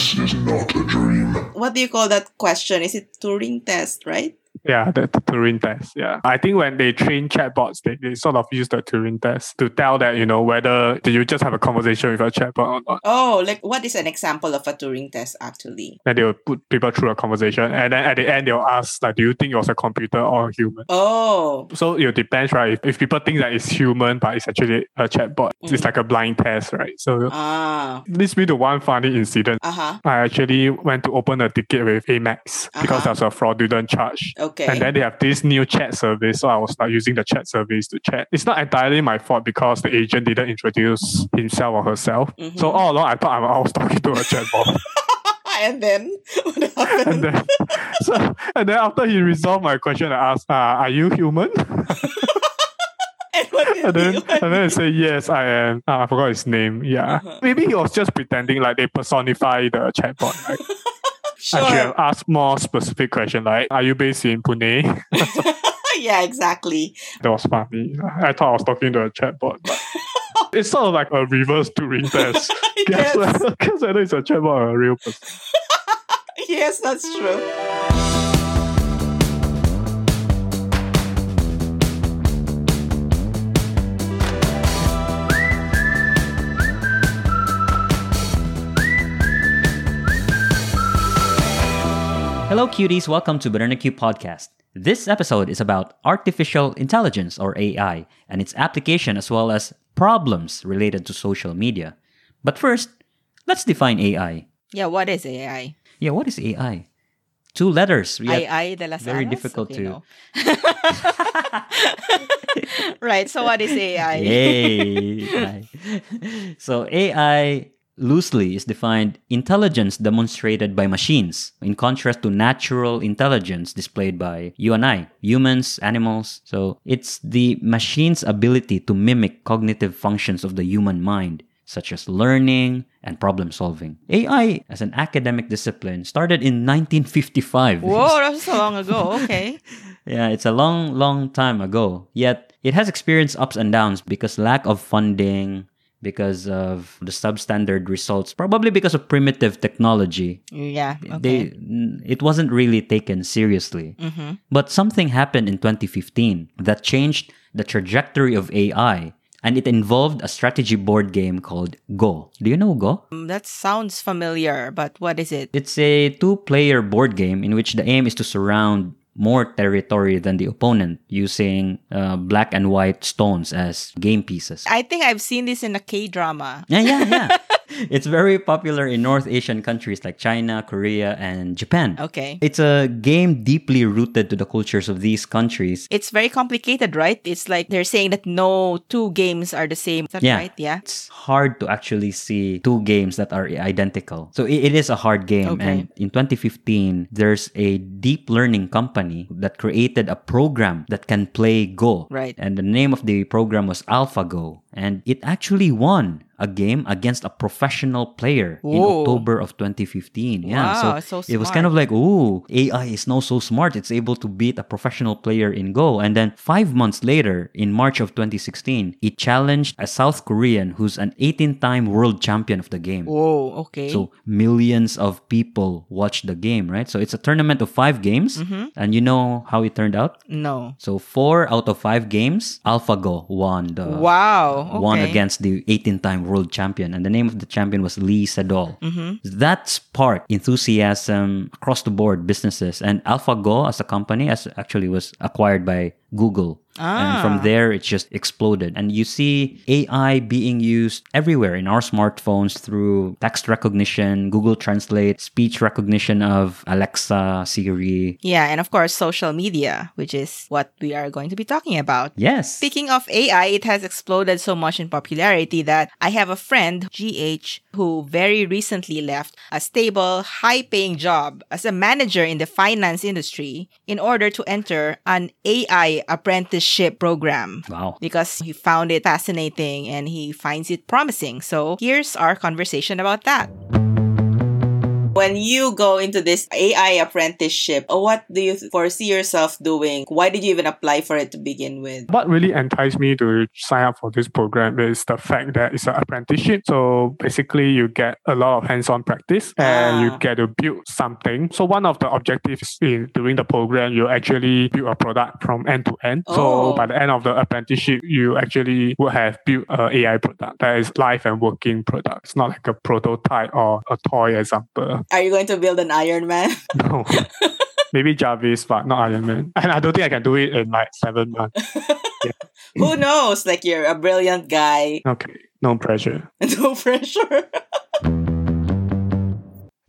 This is not a dream. What do you call that question? Is it Turing test, right? Yeah, the, the Turing test. Yeah. I think when they train chatbots, they, they sort of use the Turing test to tell that, you know, whether do you just have a conversation with a chatbot or not. Oh, like what is an example of a Turing test actually? And they will put people through a conversation. And then at the end, they'll ask, like, do you think it was a computer or a human? Oh, So it depends, right? If, if people think that it's human, but it's actually a chatbot, it's Mm. like a blind test, right? So ah, leads me to one funny incident. uh huh. I actually went to open a ticket with Amex because Uh-huh. there's a fraudulent charge. Okay. And then they have this new chat service. So I was like using the chat service to chat. It's not entirely my fault because the agent didn't introduce himself or herself. Mhm. So all along I thought I was talking to a chatbot. and then what happened? and then so and then after he resolved my question, I asked, uh, are you human? And and then and then he said, Yes, I am. Uh, I forgot his name. Yeah. Uh-huh. Maybe he was just pretending like they personify the chatbot. Right? I should sure. have asked more specific question like, are you based in Pune? yeah, exactly. That was funny. I thought I was talking to a chatbot, but it's sort of like a reverse Turing test. Guess, yes. guess whether it's a chatbot or a real person. yes, that's true. Hello, cuties. Welcome to Banana Cube Podcast. This episode is about artificial intelligence or AI and its application as well as problems related to social media. But first, let's define AI. Yeah, what is AI? Yeah, what is AI? Two letters. We AI de las very alas? difficult Okay, to- no. right, so what is AI? Yay! AI. so AI loosely is defined intelligence demonstrated by machines in contrast to natural intelligence displayed by you and I, humans, animals. So it's the machine's ability to mimic cognitive functions of the human mind such as learning and problem solving. AI as an academic discipline started in 1955. Whoa, that's so long ago. Okay. Yeah, it's a long, long time ago. Yet it has experienced ups and downs because lack of funding, because of the substandard results, probably because of primitive technology. Yeah. They Okay. n- it wasn't really taken seriously. mm-hmm. But something happened in 2015 that changed the trajectory of AI. And it involved a strategy board game called Go. Do you know Go? Mm, That sounds familiar, but what is it? It's a two player board game in which the aim is to surround more territory than the opponent using uh, black and white stones as game pieces. I think I've seen this in a K drama. Yeah, yeah, yeah. it's very popular in North Asian countries like China, Korea, and Japan. Okay. It's a game deeply rooted to the cultures of these countries. It's very complicated, right? It's like they're saying that no two games are the same. Is that Yeah. right? Yeah. It's hard to actually see two games that are identical. So it, it is a hard game. Okay. And in 2015, there's a deep learning company that created a program that can play Go. Right. And the name of the program was AlphaGo. And it actually won a game against a professional player in October of 2015. Yeah. Wow, so, so it was kind of like, ooh, AI is now so smart. It's able to beat a professional player in Go. And then five months later, in March of 2016, it challenged a South Korean who's an 18 time world champion of the game. Whoa, okay. So millions of people watched the game, right? So it's a tournament of five games. Mm-hmm. And you know how it turned out? no. So four out of five games, AlphaGo won the Wow. Okay. won against the 18-time world champion, and the name of the champion was Lee Sedol. Mm-hmm. That sparked enthusiasm across the board businesses, and AlphaGo as a company as actually was acquired by Google. And Ah. from there, it just exploded. And you see AI being used everywhere in our smartphones through text recognition, Google Translate, speech recognition of Alexa, Siri. Yeah, and of course, social media, which is what we are going to be talking about. Yes. Speaking of AI, it has exploded so much in popularity that I have a friend, GH, who very recently left a stable, high paying job as a manager in the finance industry in order to enter an AI apprenticeship program. Wow. Because he found it fascinating and he finds it promising. So here's our conversation about that. When you go into this AI apprenticeship, what do you foresee yourself doing? Why did you even apply for it to begin with? What really enticed me to sign up for this program is the fact that it's an apprenticeship. So basically, you get a lot of hands-on practice and Ah. you get to build something. So one of the objectives in doing the program, you actually build a product from end to end. Oh. So by the end of the apprenticeship, you actually would have built a AI product that is live and working product. It's not like a prototype or a toy example. Are you going to build an Iron Man? No. Maybe Jarvis, but not Iron Man. And I don't think I can do it in like seven months. Who knows? Like you're a brilliant guy. Okay, no pressure. No pressure.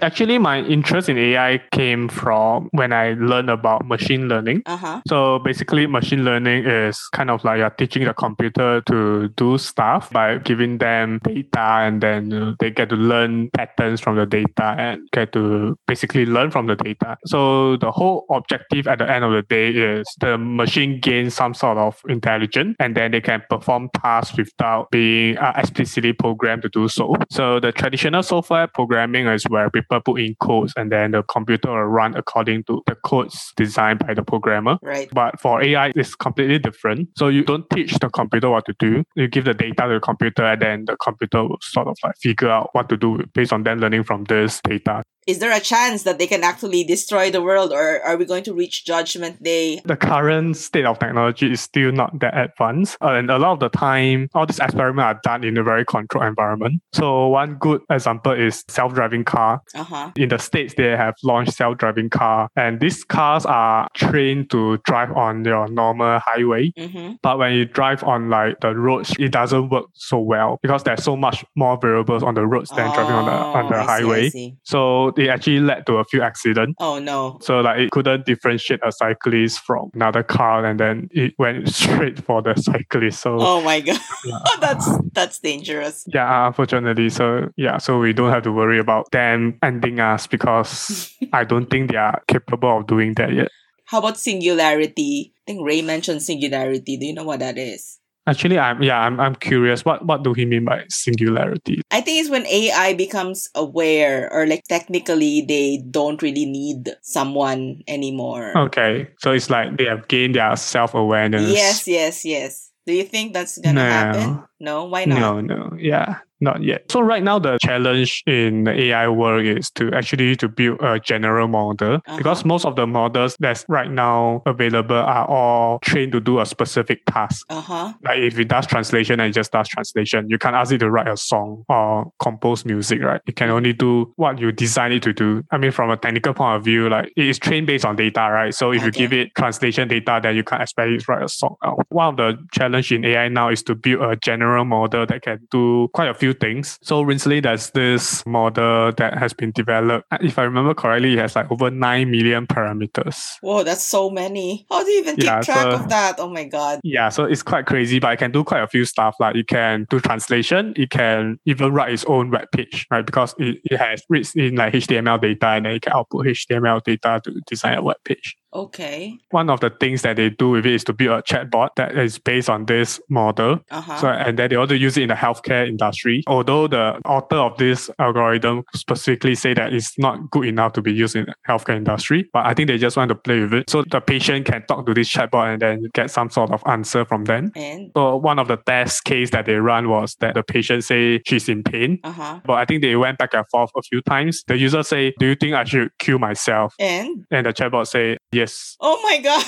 Actually, my interest in AI came from when I learned about machine learning. Uh huh. So basically, machine learning is kind of like you're teaching the computer to do stuff by giving them data, and then uh, they get to learn patterns from the data and get to basically learn from the data. So the whole objective at the end of the day is the machine gains some sort of intelligence, and then they can perform tasks without being uh, explicitly programmed to do so. So the traditional software programming is where people put in codes, and then the computer will run according to the codes designed by the programmer. Right. But for AI, it's completely different. So you don't teach the computer what to do. You give the data to the computer, and then the computer will sort of like figure out what to do based on them learning from this data. Is there a chance that they can actually destroy the world, or are we going to reach Judgment Day? The current state of technology is still not that advanced. Uh, and a lot of the time, all these experiments are done in a very controlled environment. So one good example is self-driving car. Uh huh. In the States, they have launched self-driving car. And these cars are trained to drive on your normal highway. Mm-hmm. But when you drive on like the roads, it doesn't work so well because there's so much more variables on the roads than driving on the on the Oh, I see, highway. see. So it actually led to a few accidents. Oh no. So like it couldn't differentiate a cyclist from another car, and then it went straight for the cyclist. So Oh my god. yeah. that's that's dangerous. yeah, uh, unfortunately, so yeah, so we don't have to worry about them ending us because I don't think they are capable of doing that yet. How about singularity? I think Ray mentioned singularity. Do you know what that is? Actually, I'm yeah, I'm I'm curious. What what do he mean by singularity? I think it's when AI becomes aware or like technically they don't really need someone anymore. Okay, so it's like they have gained their self awareness. Yes, yes, yes. Do you think that's gonna No. happen? No, why not? No, no, yeah, not yet. So right now the challenge in the AI world is to actually to build a general model Uh-huh. because most of the models that's right now available are all trained to do a specific task. Uh huh. Like if it does translation and it just does translation, you can't ask it to write a song or compose music, right? It can only do what you design it to do. I mean, from a technical point of view, like it is trained based on data, right? So if you give it translation data, then you can't expect it to write a song out. One of the challenge in AI now is to build a general model that can do quite a few things. So recently there's this model that has been developed. If I remember correctly, it has like over 9 million parameters. Whoa, that's so many. How do you even keep Yeah, track so- of that? Oh my god. Yeah, so it's quite crazy, but it can do quite a few stuff. Like it can do translation, it can even write its own web page, right? Because it, it has reads in like HTML data and then it can output HTML data to design a web page. Okay. One of the things that they do with it is to build a chatbot that is based on this model. Uh huh. So and then they also use it in the healthcare industry. Although the author of this algorithm specifically say that it's not good enough to be used in the healthcare industry, but I think they just want to play with it. So the patient can talk to this chatbot and then get some sort of answer from them. and So one of the test case that they run was that the patient say she's in pain. uh huh. But I think they went back and forth a few times. The user say, "Do you think I should kill myself?" And And the chatbot say, "Yes." oh my god.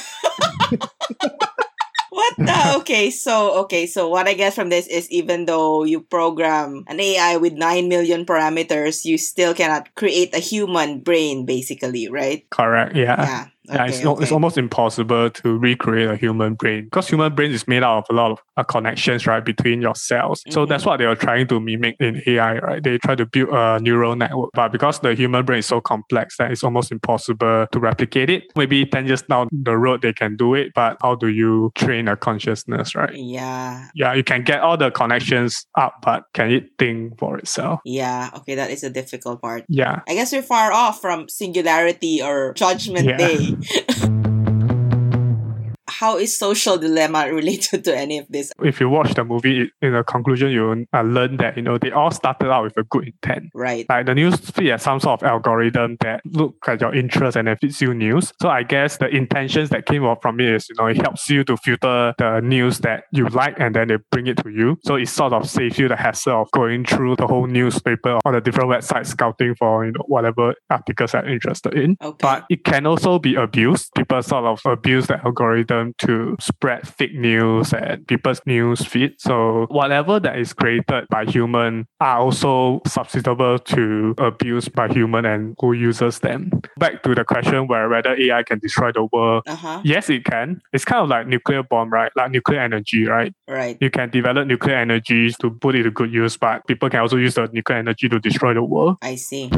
What the? Okay, so okay, so what I get from this is even though you program an AI with nine million parameters, you still cannot create a human brain, basically, right? Correct. Yeah. Yeah. Yeah, Okay, it's, no- it's almost impossible to recreate a human brain because human brain is made out of a lot of uh, connections, right, between your cells. So Mhm. that's what they are trying to mimic in AI, right? They try to build a neural network, but because the human brain is so complex that it's almost impossible to replicate it. Maybe 10 years down the road, they can do it, but how do you train a consciousness, right? Yeah. Yeah, you can get all the connections up, but can it think for itself? Yeah. Okay, that is a difficult part. Yeah. I guess we're far off from singularity or judgment Yeah. day. Bye. how is social dilemma related to any of this? If you watch the movie, in the conclusion, you uh, learn that, you know, they all started out with a good intent. Right. Like the news feed has some sort of algorithm that look at your interest and it feeds you news. So I guess the intentions that came up from it is, you know, it helps you to filter the news that you like and then they bring it to you. So it sort of saves you the hassle of going through the whole newspaper or the different websites scouting for, you know, whatever articles you're interested in. Okay. But it can also be abused. People sort of abuse the algorithm to spread fake news and people's news feed. So whatever that is created by human are also susceptible to abuse by human and who uses them. Back to the question where whether AI can destroy the world. uh-huh. Yes, it can. It's kind of like nuclear bomb, right? Like nuclear energy, right? Right. You can develop nuclear energy to put it to good use, but people can also use the nuclear energy to destroy the world. I see.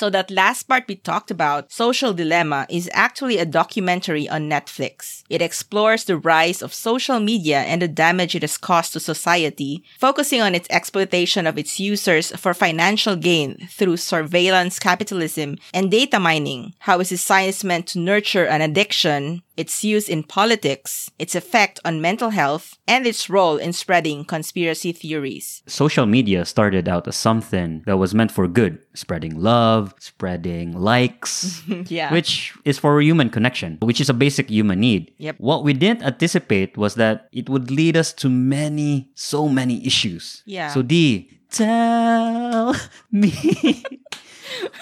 So that last part we talked about, Social Dilemma, is actually a documentary on Netflix. It explores the rise of social media and the damage it has caused to society, focusing on its exploitation of its users for financial gain through surveillance capitalism and data mining, how is science meant to nurture an addiction, its use in politics, its effect on mental health, and its role in spreading conspiracy theories. Social media started out as something that was meant for good, spreading love, spreading likes, yeah. which is for human connection, which is a basic human need. Yep. What we didn't anticipate was that it would lead us to many, so many issues. Yeah. So D, tell me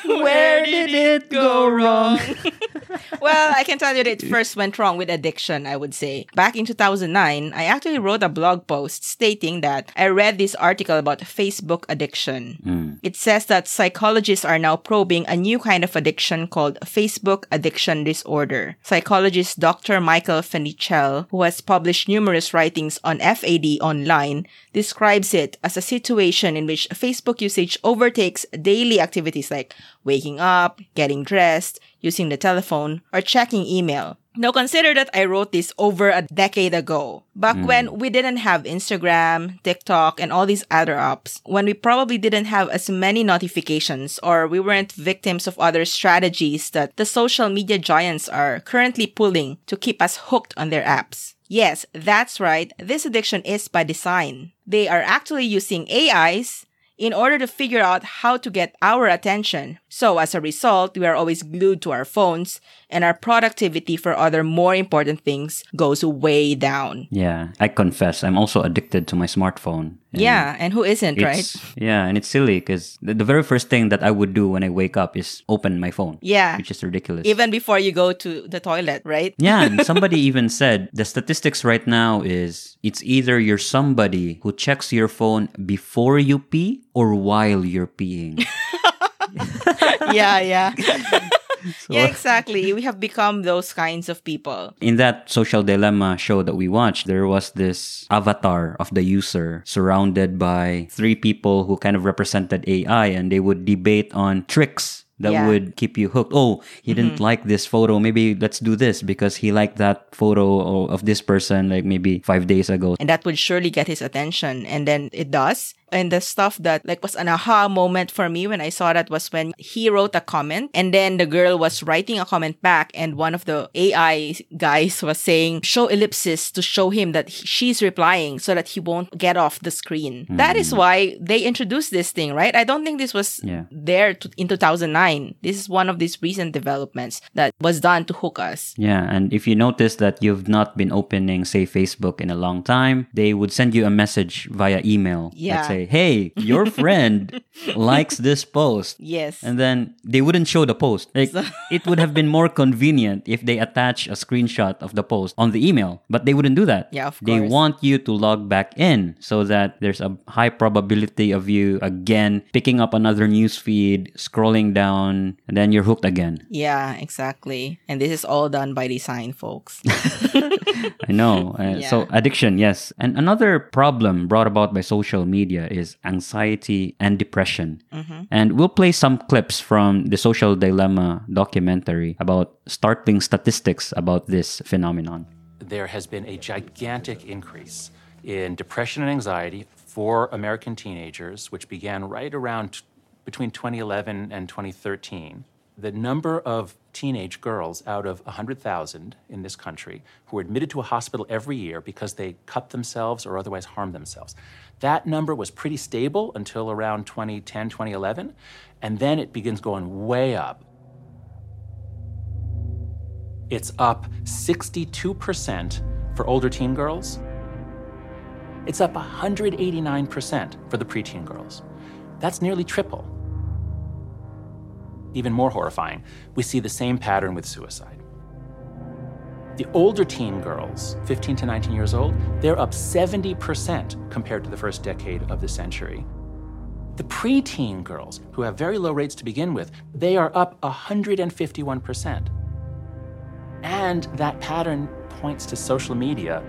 where did it go wrong? well, I can tell you that it first went wrong with addiction, I would say. Back in 2009, I actually wrote a blog post stating that I read this article about Facebook addiction. Mm. It says that psychologists are now probing a new kind of addiction called Facebook addiction disorder. Psychologist Dr. Michael Fenichel, who has published numerous writings on FAD online, describes it as a situation in which Facebook usage overtakes daily activities like waking up, getting dressed, using the telephone, or checking email. Now consider that I wrote this over a decade ago, back hmm. when we didn't have Instagram, TikTok, and all these other apps, when we probably didn't have as many notifications or we weren't victims of other strategies that the social media giants are currently pulling to keep us hooked on their apps. Yes, that's right. This addiction is by design. They are actually using AIs in order to figure out how to get our attention. So as a result, we are always glued to our phones and our productivity for other more important things goes way down. Yeah, I confess, I'm also addicted to my smartphone. And Yeah, and who isn't, right? Yeah, and it's silly because the, the very first thing that I would do when I wake up is open my phone. Yeah. Which is ridiculous. Even before you go to the toilet, right? yeah, and somebody even said the statistics right now is it's either you're somebody who checks your phone before you pee or while you're peeing. yeah, yeah. yeah, exactly. We have become those kinds of people. In that social dilemma show that we watched, there was this avatar of the user surrounded by three people who kind of represented AI and they would debate on tricks that Yeah. would keep you hooked. Oh, he didn't mm-hmm. like this photo. Maybe let's do this because he liked that photo of this person like maybe five days ago. and that would surely get his attention and then it does and the stuff that like was an aha moment for me when i saw that was when he wrote a comment and then the girl was writing a comment back and one of the ai guys was saying show ellipsis to show him that he- she's replying so that he won't get off the screen that is hmm. why they introduced this thing right i don't think this was Yeah. there to, in 2009 this is one of these recent developments that was done to hook us Yeah, and if you notice that you've not been opening, say, Facebook in a long time, they would send you a message via email. Yeah. That say, hey, your friend likes this post. yes And then they wouldn't show the post. Like, it would have been more convenient if they attach a screenshot of the post on the email, but they wouldn't do that. Yeah, of course. They want you to log back in so that there's a high probability of you again picking up another news feed, scrolling down, and then you're hooked again. Yeah, exactly. And this is all done by design, folks. I know. Uh, So addiction, yes. And another problem brought about by social media is anxiety and depression. Mm-hmm. And we'll play some clips from the Social Dilemma documentary about startling statistics about this phenomenon. there has been a gigantic increase in depression and anxiety for American teenagers, which began right around t- between 2011 and 2013. The number of teenage girls out of 100,000 in this country who are admitted to a hospital every year because they cut themselves or otherwise harm themselves. That number was pretty stable until around 2010, 2011, and then it begins going way up. It's up 62% for older teen girls. It's up 189% for the preteen girls. That's nearly triple. Even more horrifying, we see the same pattern with suicide. The older teen girls, 15 to 19 years old, they're up 70% compared to the first decade of the century. The preteen girls, who have very low rates to begin with, they are up 151%. And that pattern points to social media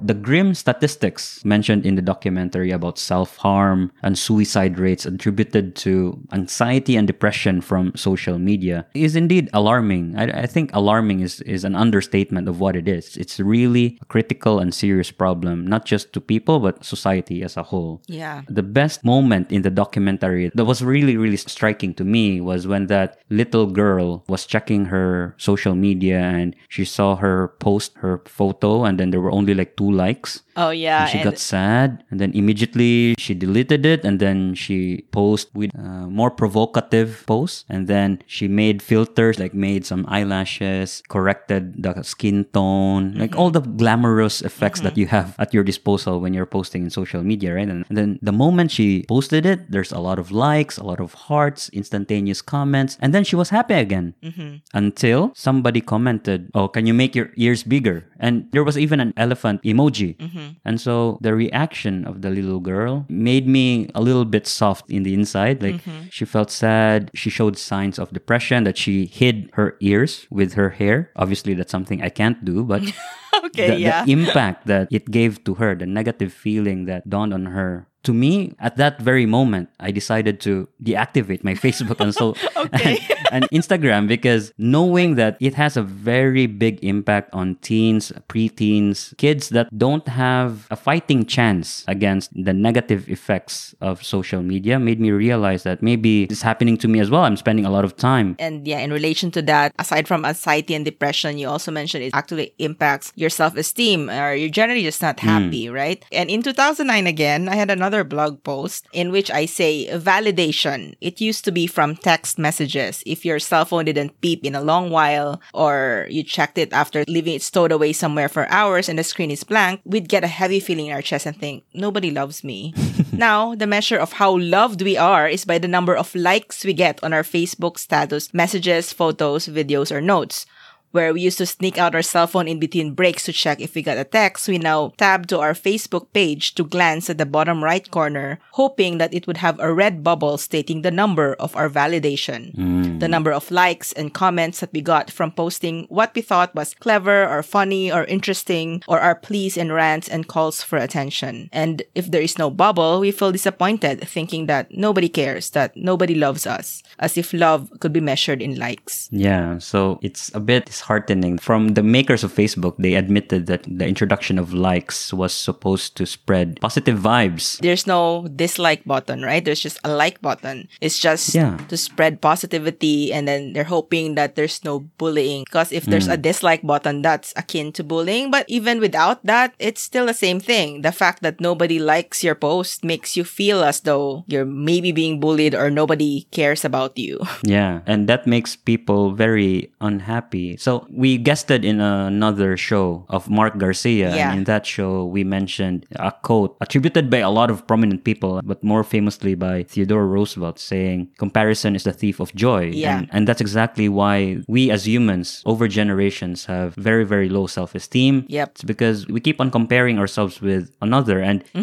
the grim statistics mentioned in the documentary about self harm and suicide rates attributed to anxiety and depression from social media is indeed alarming. I, I, think alarming is, is an understatement of what it is. It's really a critical and serious problem, not just to people, but society as a whole. Yeah. The best moment in the documentary that was really, really striking to me was when that little girl was checking her social media and she saw her post her photo, and then there were only like two likes. Oh yeah. And she got sad, and then immediately she deleted it, and then she posted with uh, more provocative posts, and then she made filters, like made some eyelashes, corrected the skin tone, like mm-hmm. all the glamorous effects that mm-hmm. you have at your disposal when you're posting in social media, right? And, and then the moment she posted it, there's a lot of likes, a lot of hearts, instantaneous comments, and then she was happy again mm-hmm. until somebody commented, "Oh, can you make your ears bigger?" And there was even an elephant emoji. Mm-hmm. And so the reaction of the little girl made me a little bit soft in the inside. Like mm-hmm. she felt sad. She showed signs of depression that she hid her ears with her hair. Obviously, that's something I can't do, but okay, the, yeah. the impact that it gave to her, the negative feeling that dawned on her. To me, at that very moment, I decided to deactivate my Facebook and so and, and Instagram because knowing that it has a very big impact on teens, preteens, kids that don't have a fighting chance against the negative effects of social media made me realize that maybe it's happening to me as well. I'm spending a lot of time And yeah, in relation to that, aside from anxiety and depression, you also mentioned it actually impacts your self esteem or you're generally just not hmm. happy, right? And in 2009, again, I had another blog post in which I say validation. It used to be from text messages. If your cell phone didn't beep in a long while or you checked it after leaving it stowed away somewhere for hours and the screen is blank, we'd get a heavy feeling in our chest and think, nobody loves me. now, the measure of how loved we are is by the number of likes we get on our Facebook status, messages, photos, videos, or notes. Where we used to sneak out our cell phone in between breaks to check if we got a text, we now tab to our Facebook page to glance at the bottom right corner, hoping that it would have a red bubble stating the number of our validation. Mm. The number of likes and comments that we got from posting what we thought was clever or funny or interesting, or our pleas and rants and calls for attention. And if there is no bubble, we feel disappointed, thinking that nobody cares, that nobody loves us, as if love could be measured in likes. Yeah, so it's a bit disheartening. From the makers of Facebook, they admitted that the introduction of likes was supposed to spread positive vibes. There's no dislike button, right? There's just a like button. It's just Yeah. to spread positivity and then they're hoping that there's no bullying. Because if there's a mm. dislike button, that's akin to bullying. But even without that, it's still the same thing. The fact that nobody likes your post makes you feel as though you're maybe being bullied or nobody cares about you. Yeah, and that makes people very unhappy. So we guested in another show of Mark Garcia, Yeah. and in that show we mentioned a quote attributed by a lot of prominent people, but more famously by Theodore Roosevelt, saying, "Comparison is the thief of joy." Yeah. and, and that's exactly why we as humans over generations have very very low self-esteem. Yep. It's because we keep on comparing ourselves with another, and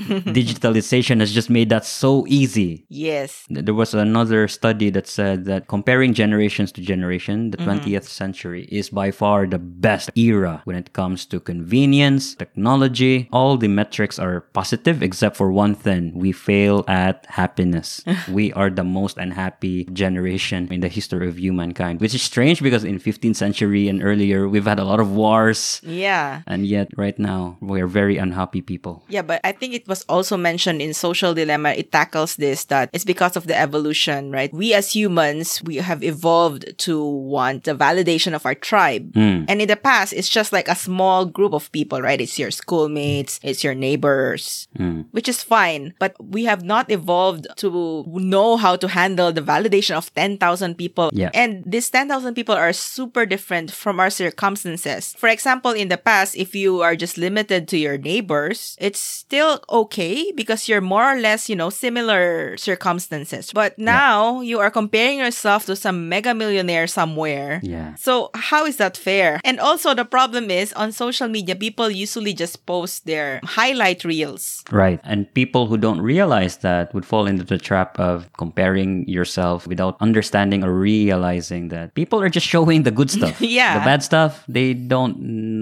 digitalization has just made that so easy. yes. There was another study that said that comparing generations to generation, the Mm-hmm. 20th century is by far the best era when it comes to convenience, technology. All the metrics are positive except for one thing. We fail at happiness. we are the most unhappy generation in the history of humankind, which is strange because in 15th century and earlier, we've had a lot of wars. Yeah. And yet, right now, we are very unhappy people. Yeah, but I think it was also mentioned in Social Dilemma. It tackles this that it's because of the evolution, right? We as humans, we have evolved to want the validation of our tribe. Hmm. And in the past, it's just like a small group of people, right? It's your schoolmates, it's your neighbors, hmm. which is fine. But we have not evolved to know how to handle the validation of 10,000 people. Yeah. And these 10,000 people are super different from our circumstances. For example, in the past, if you are just limited to your neighbors, it's still okay because you're more or less, you know, similar circumstances. But now you are comparing yourself to some mega millionaire somewhere. Yeah. So how is that fair? And also the problem is on social media, people usually just post their highlight reels. Right. And people who don't realize that would fall into the trap of comparing yourself without understanding or realizing that people are just showing the good stuff. Yeah. The bad stuff, they don't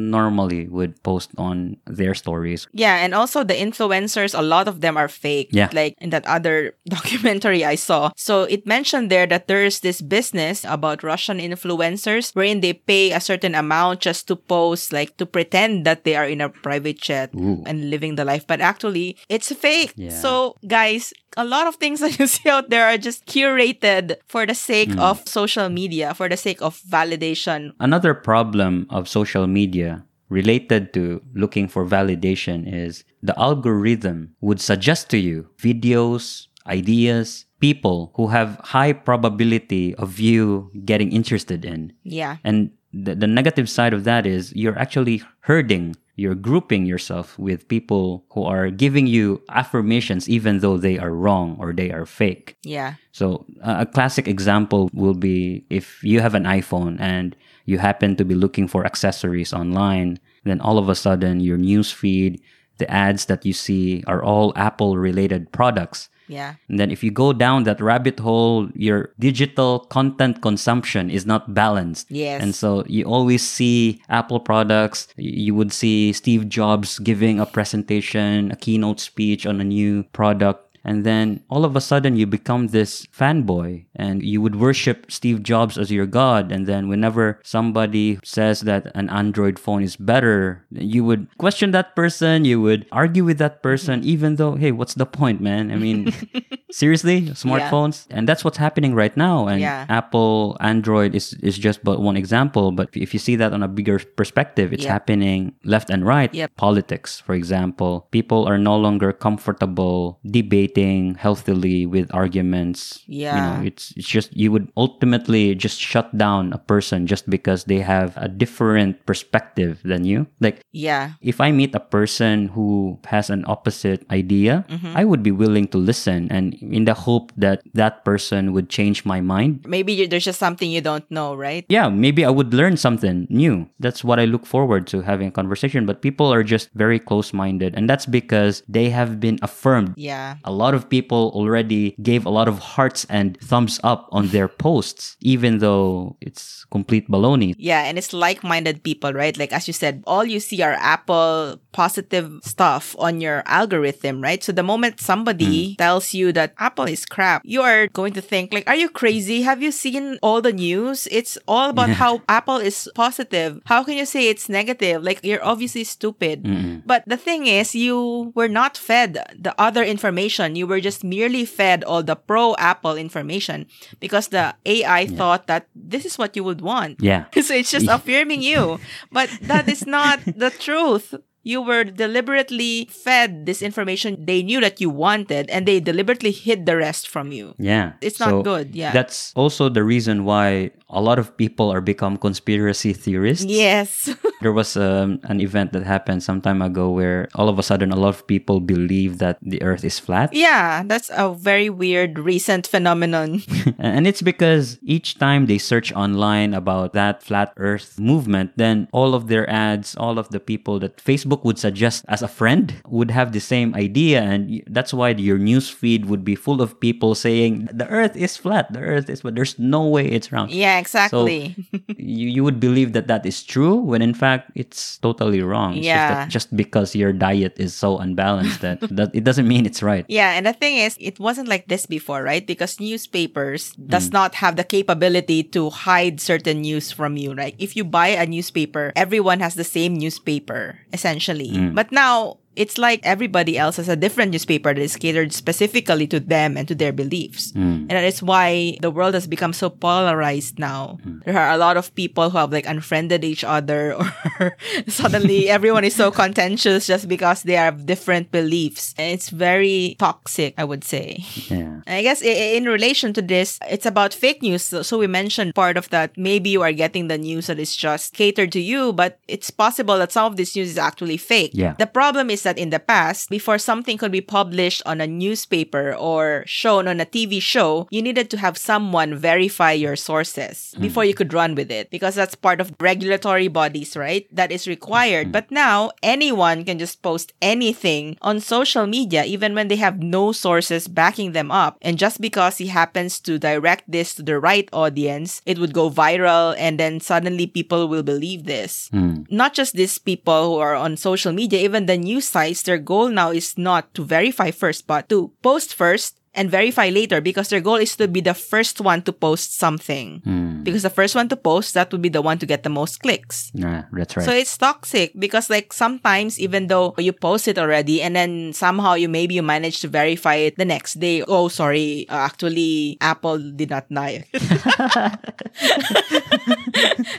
normally would post on their stories. Yeah, and also the influencers, a lot of them are fake. Yeah. Like in that other documentary I saw. So it mentioned there that there is this business about Russian influencers wherein they pay a certain amount just to post, like to pretend that they are in a private jet Ooh. and living the life. But actually, it's fake. Yeah. So, guys, a lot of things that you see out there are just curated for the sake Mm. of social media, for the sake of validation. Another problem of social media related to looking for validation is the algorithm would suggest to you videos, ideas, people who have high probability of you getting interested in. Yeah. And the, the negative side of that is you're actually herding, you're grouping yourself with people who are giving you affirmations even though they are wrong or they are fake. Yeah. So, a classic example will be if you have an iPhone and you happen to be looking for accessories online, then all of a sudden your news feed, the ads that you see are all Apple related products. Yeah. And then if you go down that rabbit hole, your digital content consumption is not balanced. Yes. And so you always see Apple products. You would see Steve Jobs giving a presentation, a keynote speech on a new product. And then all of a sudden you become this fanboy and you would worship Steve Jobs as your god. And then whenever somebody says that an Android phone is better, you would question that person. You would argue with that person, mm-hmm. even though, hey, what's the point, man? I mean, seriously, smartphones? And that's what's happening right now. And Yeah. Apple, Android is, is just but one example. But if you see that on a bigger perspective, it's Yep. happening left and right. Yep. Politics, for example, people are no longer comfortable debating healthily with arguments. Yeah. You know, it's, it's just, you would ultimately just shut down a person just because they have a different perspective than you. Like, Yeah. if I meet a person who has an opposite idea, mm-hmm. I would be willing to listen and in the hope that that person would change my mind. Maybe you- there's just something you don't know, right? Yeah, maybe I would learn something new. That's what I look forward to having a conversation. But people are just very close minded. And that's because they have been affirmed. Yeah. A lot of people already gave a lot of hearts and thumbs up on their posts, even though it's complete baloney. Yeah, and it's like-minded people, right? Like as you said, all you see are Apple positive stuff on your algorithm, right? So the moment somebody hmm. tells you that Apple is crap, you are going to think like, are you crazy? Have you seen all the news? It's all about Yeah. how Apple is positive. How can you say it's negative? Like you're obviously stupid. But the thing is, you were not fed the other information. You were just merely fed all the pro Apple information because the AI thought that this is what you would want. Yeah. So it's just affirming you. But that is not the truth. You were deliberately fed this information they knew that you wanted and they deliberately hid the rest from you. Yeah. It's not good, yeah. That's also the reason why a lot of people are become conspiracy theorists. Yes. There was um, an event that happened some time ago where all of a sudden a lot of people believe that the earth is flat. yeah, that's a very weird recent phenomenon. And it's because each time they search online about that flat earth movement, then all of their ads, all of the people that Facebook would suggest as a friend would have the same idea, and that's why your news feed would be full of people saying the Earth is flat, the Earth is, but there's no way it's round. Yeah, exactly. you, you would believe that that is true when in fact it's totally wrong. It's just, Yeah. that just because your diet is so unbalanced that, that it doesn't mean it's right. Yeah, and the thing is, it wasn't like this before, right? Because newspapers does not have the capability to hide certain news from you, right? If you buy a newspaper, everyone has the same newspaper, essentially. Hmm. But now, it's like everybody else has a different newspaper that is catered specifically to them and to their beliefs. Hmm. And that is why the world has become so polarized now. Hmm. There are a lot of people who have like unfriended each other or suddenly everyone is so contentious just because they have different beliefs. And it's very toxic, I would say. Yeah. I guess in relation to this, it's about fake news. So, so we mentioned part of that. Maybe you are getting the news that is just catered to you, but it's possible that some of this news is actually fake. Yeah. The problem is that in the past, before something could be published on a newspaper or shown on a TV show, you needed to have someone verify your sources before you could run with it because that's part of regulatory bodies, right? That is required. But now anyone can just post anything on social media, even when they have no sources backing them up. And just because he happens to direct this to the right audience, it would go viral and then suddenly people will believe this Hmm. not just these people who are on social media, even the news sites, their goal now is not to verify first, but to post first and verify later because their goal is to be the first one to post something. Hmm. Because the first one to post, that would be the one to get the most clicks. Yeah, that's right. So it's toxic because like sometimes even though you post it already and then somehow you maybe you manage to verify it the next day. Oh, sorry. Uh, actually, Apple did not die.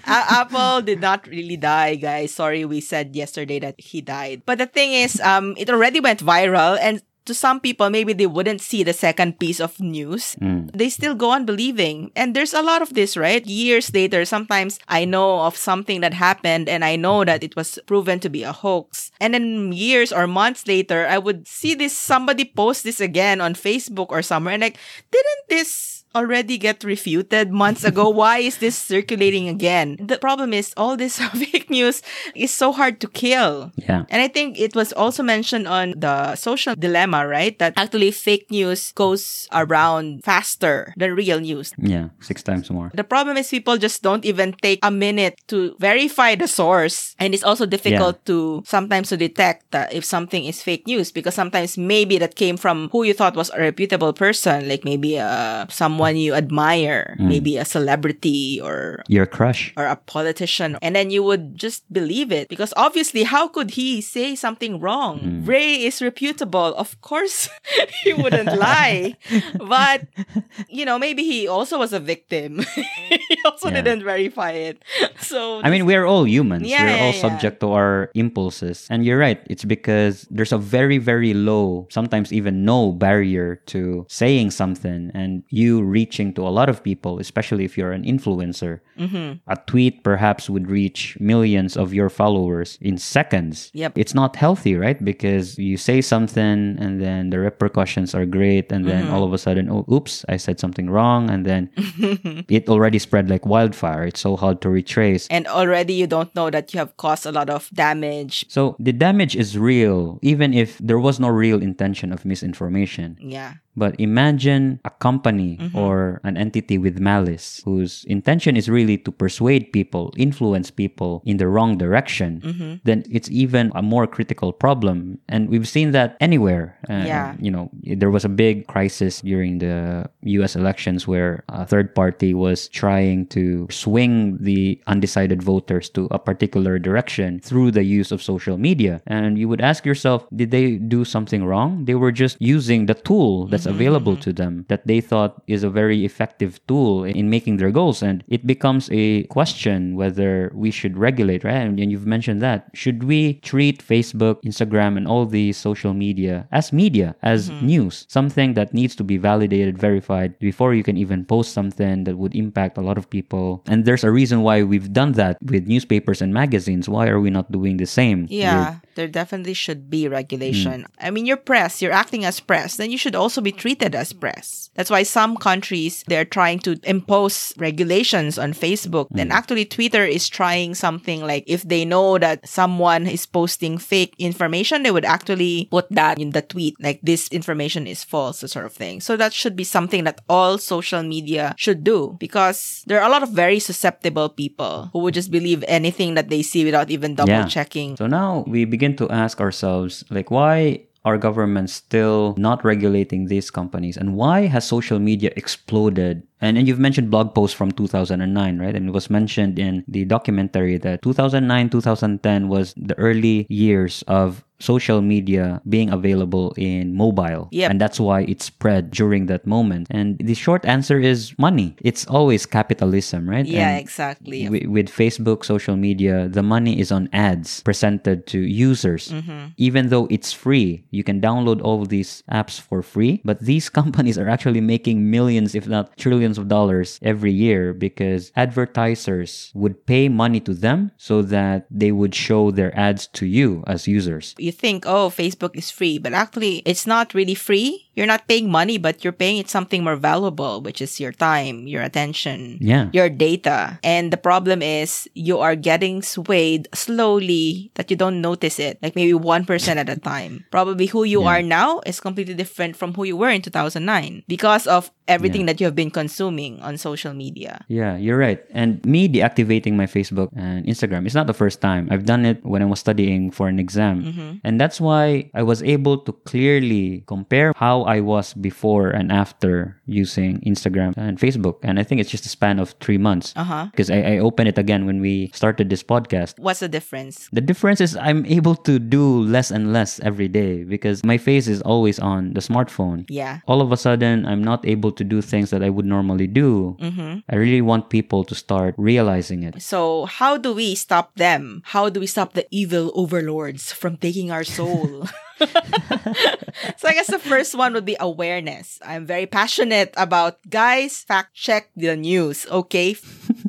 Apple did not really die, guys. Sorry, we said yesterday that he died. But the thing is, um, it already went viral and to some people, maybe they wouldn't see the second piece of news. Hmm. They still go on believing. And there's a lot of this, right? Years later, sometimes I know of something that happened and I know that it was proven to be a hoax. And then years or months later, I would see this, somebody post this again on Facebook or somewhere. And like, didn't this already get refuted months ago. Why is this circulating again? The problem is all this fake news is so hard to kill. yeah. And I think it was also mentioned on the social dilemma, right? That actually fake news goes around faster than real news. Yeah. Six times more. The problem is people just don't even take a minute to verify the source. And it's also difficult to sometimes to detect that if something is fake news because sometimes maybe that came from who you thought was a reputable person, like maybe uh, someone you admire, mm. maybe a celebrity or Your crush. or a politician and then you would just believe it because obviously how could he say something wrong mm. ray is reputable of course he wouldn't lie but you know maybe he also was a victim he also Yeah. didn't verify it so I mean, we're all humans. Yeah, we're all yeah. subject to our impulses. And you're right. It's because there's a very, very low, sometimes even no barrier to saying something and you reaching to a lot of people, especially if you're an influencer. Mm-hmm. A tweet perhaps would reach millions of your followers in seconds. Yep. It's not healthy, right? Because you say something and then the repercussions are great. And then Mm-hmm. all of a sudden, oh, oops, I said something wrong. And then it already spread like wildfire. It's so hard to retrace. and already you don't know that you have caused a lot of damage So the damage is real, even if there was no real intention of misinformation. yeah But imagine a company or an entity with malice whose intention is really to persuade people, influence people in the wrong direction. Then it's even a more critical problem. And we've seen that anywhere. Uh, Yeah. You know, there was a big crisis during the US elections where a third party was trying to swing the undecided voters to a particular direction through the use of social media. And you would ask yourself, did they do something wrong? They were just using the tool that's available mm-hmm. to them that they thought is a very effective tool in making their goals. And it becomes a question whether we should regulate, right? And you've mentioned that. Should we treat Facebook, Instagram, and all these social media as media, as mm-hmm. news, something that needs to be validated, verified before you can even post something that would impact a lot of people? And there's a reason why we've done that with newspapers and magazines. Why are we not doing the same Yeah. There definitely should be regulation. Hmm. I mean, you're press, you're acting as press, then you should also be treated as press. That's why some countries they're trying to impose regulations on Facebook. Then hmm. actually Twitter is trying something like if they know that someone is posting fake information, they would actually put that in the tweet, like this information is false, that sort of thing. So that should be something that all social media should do because there are a lot of very susceptible people who would just believe anything that they see without even double Yeah. checking. So now we begin to ask ourselves, like, why are governments still not regulating these companies, and why has social media exploded? And, and you've mentioned blog posts from 2009, right? And it was mentioned in the documentary that 2009, 2010 was the early years of social media being available in mobile. Yep. And that's why it spread during that moment. And the short answer is money. It's always capitalism, right? Yeah, And exactly. wi- with Facebook, social media, the money is on ads presented to users. Mm-hmm. Even though it's free, you can download all these apps for free. But these companies are actually making millions, if not trillions of dollars every year because advertisers would pay money to them so that they would show their ads to you as users. You think, oh, Facebook is free, but actually it's not really free. You're not paying money, but you're paying it something more valuable, which is your time, your attention, Yeah. your data. And the problem is you are getting swayed slowly that you don't notice it, like maybe 1% at a time. Probably who you Yeah. are now is completely different from who you were in 2009 because of everything that you have been consuming on social media. Yeah, you're right. And me deactivating my Facebook and Instagram is not the first time. I've done it when I was studying for an exam. Mm-hmm. And that's why I was able to clearly compare how I was before and after using Instagram and Facebook. And I think it's just a span of three months. Uh huh. Because I, I opened it again when we started this podcast. What's the difference? The difference is I'm able to do less and less every day because my face is always on the smartphone Yeah. all of a sudden I'm not able to do things that I would normally do. Mm-hmm. I really want people to start realizing it. So, how do we stop them? How do we stop the evil overlords from taking our soul? so, I guess the first one would be awareness. I'm very passionate about guys, fact check the news, okay?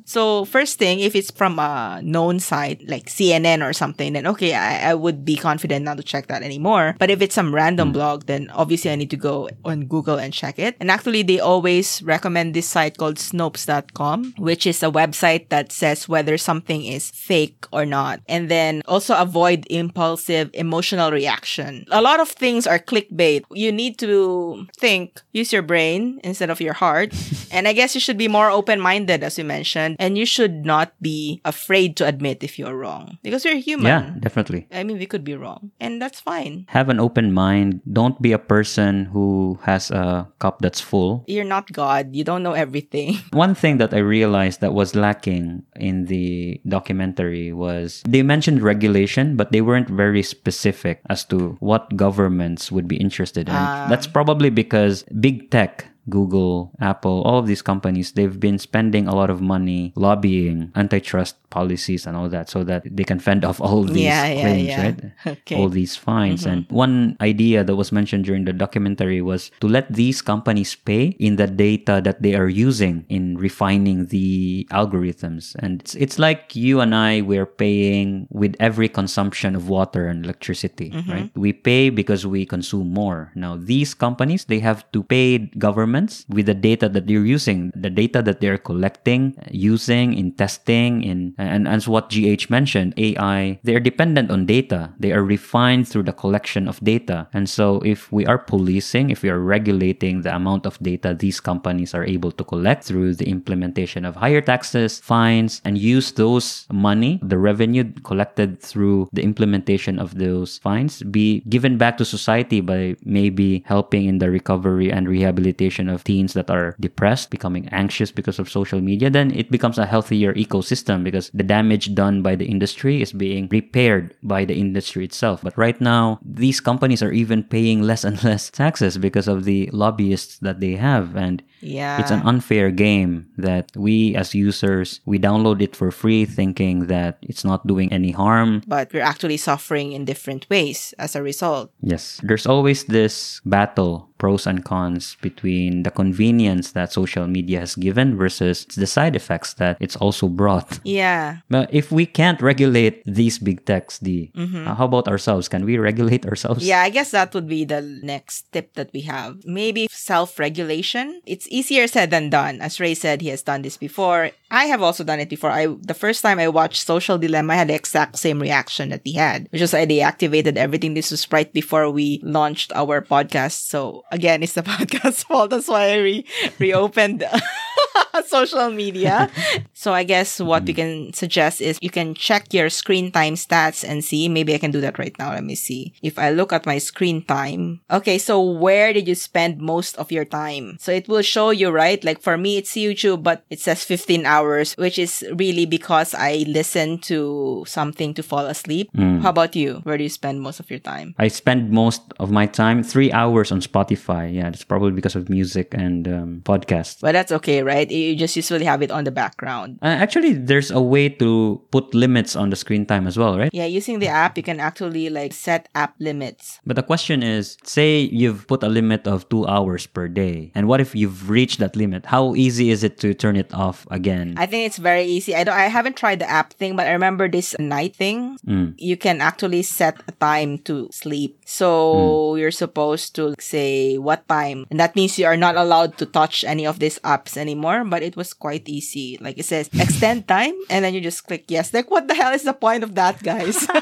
So, first thing, if it's from a known site like CNN or something, then okay, I, I would be confident not to check that anymore. But if it's some random hmm. blog, then obviously I need to go on Google and check it. And actually, they always recommend this site called Snopes.com, which is a website that says whether something is fake or not. And then also avoid impulsive emotional reaction. A lot of things are clickbait. You need to think, use your brain instead of your heart. and I guess you should be more open minded, as you mentioned, and you should not be afraid to admit if you're wrong because you're human. Yeah, definitely. I mean, we could be wrong, and that's fine. Have an open mind. Don't be a person who has a cup that's full. You're not God. You don't know everything. One thing that I realized that was lacking in the documentary was they mentioned regulation, but they weren't very specific as to what governments would be interested in. Ah. That's probably because big tech Google, Apple, all of these companies, they've been spending a lot of money lobbying antitrust policies and all that so that they can fend off all these Yeah, yeah, claims, yeah. right? Okay. All these fines. Mm-hmm. And one idea that was mentioned during the documentary was to let these companies pay in the data that they are using in refining the algorithms. And it's, it's like you and I, we're paying with every consumption of water and electricity, mm-hmm. right? We pay because we consume more. Now, these companies, they have to pay governments with the data that they're using, the data that they're collecting, using in testing, in and as what GH mentioned, AI, they are dependent on data. They are refined through the collection of data. And so if we are policing, if we are regulating the amount of data these companies are able to collect through the implementation of higher taxes, fines, and use those money, the revenue collected through the implementation of those fines, be given back to society by maybe helping in the recovery and rehabilitation of teens that are depressed, becoming anxious because of social media, then it becomes a healthier ecosystem because the damage done by the industry is being repaired by the industry itself. But right now, these companies are even paying less and less taxes because of the lobbyists that they have. And Yeah. it's an unfair game that we as users, we download it for free thinking that it's not doing any harm. but we're actually suffering in different ways as a result. Yes. There's always this battle pros and cons between the convenience that social media has given versus the side effects that it's also brought. Yeah. But if we can't regulate these big techs, D, uh, how about ourselves? Can we regulate ourselves? Yeah, I guess that would be the next tip that we have. Maybe self regulation. It's easier said than done. As Ray said, he has done this before. I have also done it before. I the first time I watched Social Dilemma, I had the exact same reaction that he had, which was I deactivated everything. This was right before we launched our podcast. So again, it's the podcast's fault. That's why I re- reopened social media. so I guess what we can suggest is you can check your screen time stats and see. Maybe I can do that right now. Let me see. If I look at my screen time. Okay, so where did you spend most of your time? So it will show you, right? Like for me, it's YouTube, but it says 15 hours, which is really because I listen to something to fall asleep. How about you? Where do you spend most of your time? I spend most of my time three hours on Spotify. Yeah, that's probably because of music and um, podcasts. But that's okay, right? You just usually have it on the background. Uh, actually, there's a way to put limits on the screen time as well, right? Yeah, using the app, you can actually like set app limits. But the question is say you've put a limit of two hours per day. And what if you've reached that limit? How easy is it to turn it off again? Mm. I think it's very easy. I don't I haven't tried the app thing, but I remember this night thing. Mm. You can actually set a time to sleep. So mm. you're supposed to say what time. And that means you are not allowed to touch any of these apps anymore, but it was quite easy. Like it says extend time and then you just click yes. Like what the hell is the point of that, guys?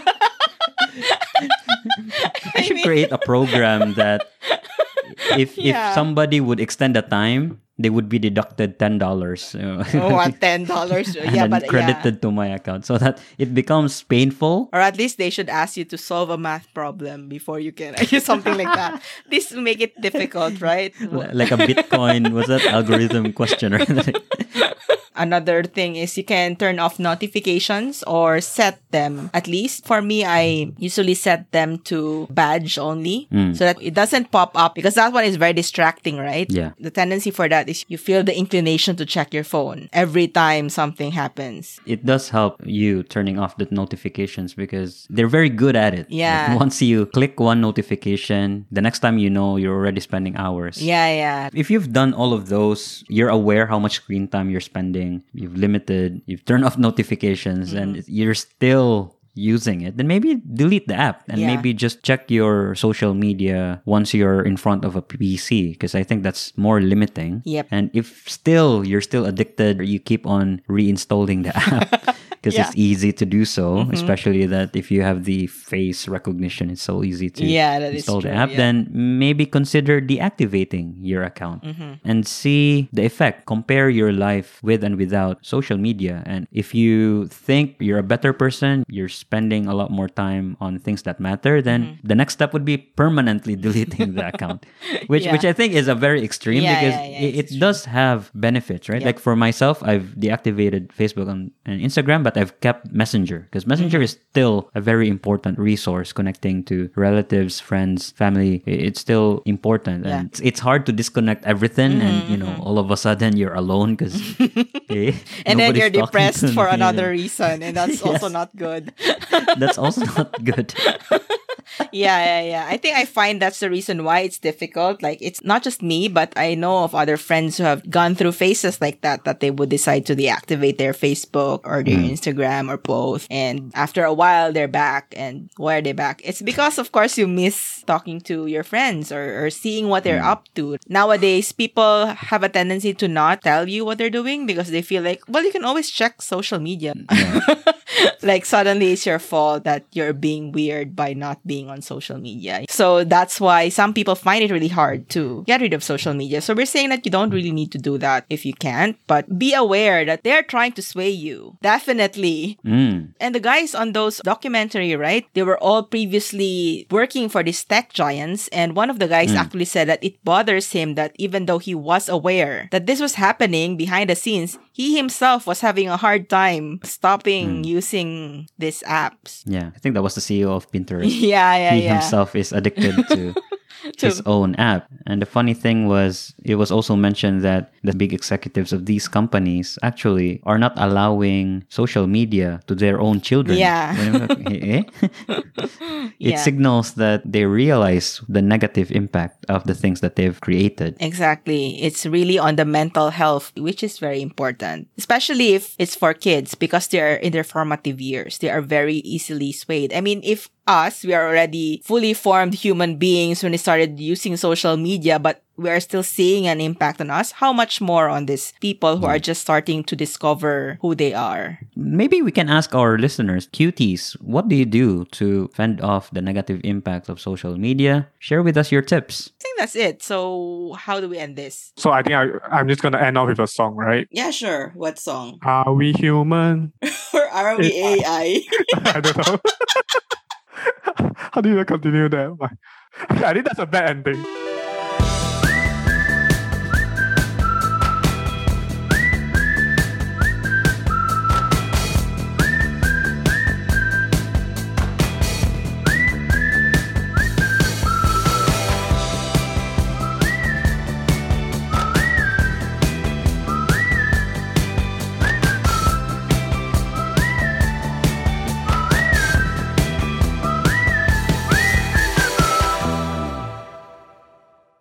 I should create a program that if Yeah. if somebody would extend the time, they would be deducted ten dollars. oh, what ten dollars? Yeah, but credited yeah. to my account so that it becomes painful. Or at least they should ask you to solve a math problem before you can something like that. This make it difficult, right? Like a Bitcoin, was that algorithm question? Right? Another thing is you can turn off notifications or set them. At least for me, I usually set them to badge only mm. so that it doesn't pop up because that one is very distracting, right? Yeah. The tendency for that is you feel the inclination to check your phone every time something happens. it does help you turning off the notifications because they're very good at it. Like, Yeah. once you click one notification, the next time you know, you're already spending hours. Yeah, yeah. If you've done all of those, you're aware how much screen time you're spending, you've limited, you've turned off notifications, and Mm-hmm. you're still using it, then maybe delete the app and Yeah. maybe just check your social media once you're in front of a PC because I think that's more limiting. Yep. And if still you're still addicted, you keep on reinstalling the app because Yeah. it's easy to do so, Mhm. especially that if you have the face recognition, it's so easy to Yeah, install the true, app. yeah. Then maybe consider deactivating your account Mm-hmm. and see the effect. Compare your life with and without social media. And if you think you're a better person, you're spending a lot more time on things that matter, then Mm-hmm. the next step would be permanently deleting the account, which which I think is a very extreme because it, it does have benefits, right? Like for myself, I've deactivated Facebook and, and Instagram, but I've kept Messenger because Messenger Mm-hmm. is still a very important resource connecting to relatives, friends, family. It's still important, Yeah. and it's, it's hard to disconnect everything, and Mm-hmm, you know, all of a sudden you're alone because And then you're depressed for another reason, and that's also not good. That's also not good. Yeah, yeah, yeah. I think I find that's the reason why it's difficult. Like, it's not just me, but I know of other friends who have gone through phases like that, that they would decide to deactivate their Facebook or their mm. Instagram or both. And after a while, they're back. And why are they back? It's because, of course, you miss talking to your friends or, or seeing what they're mm. up to. Nowadays, people have a tendency to not tell you what they're doing because they feel like, well, you can always check social media. like suddenly it's your fault that you're being weird by not being on social media. So that's why some people find it really hard to get rid of social media. So we're saying that you don't really need to do that if you can't, but be aware that they're trying to sway you. Definitely. Mm. And the guys on those documentary, right? They were all previously working for these tech giants. And one of the guys actually said that it bothers him that even though he was aware that this was happening behind the scenes, he himself was having a hard time stopping using these apps. Yeah, I think that was the CEO of Pinterest. Yeah, yeah, he yeah. himself is addicted to his own app. And the funny thing was, it was also mentioned that the big executives of these companies actually are not allowing social media to their own children. Yeah. Eh? it Yeah. signals that they realize the negative impact of the things that they've created. Exactly. It's really on the mental health, which is very important, especially if it's for kids because they're in their formative years. They are very easily swayed. I mean, if us, we are already fully formed human beings when we started using social media, but we are still seeing an impact on us. How much more on these people who are just starting to discover who they are? Maybe we can ask our listeners, cuties, what do you do to fend off the negative impact of social media? Share with us your tips. I think that's it. So, how do we end this? So I think I, I'm just gonna end off with a song, right? Yeah, sure. What song? Are we human? or are we AI? I don't know. How do you continue that? I think that's a bad ending.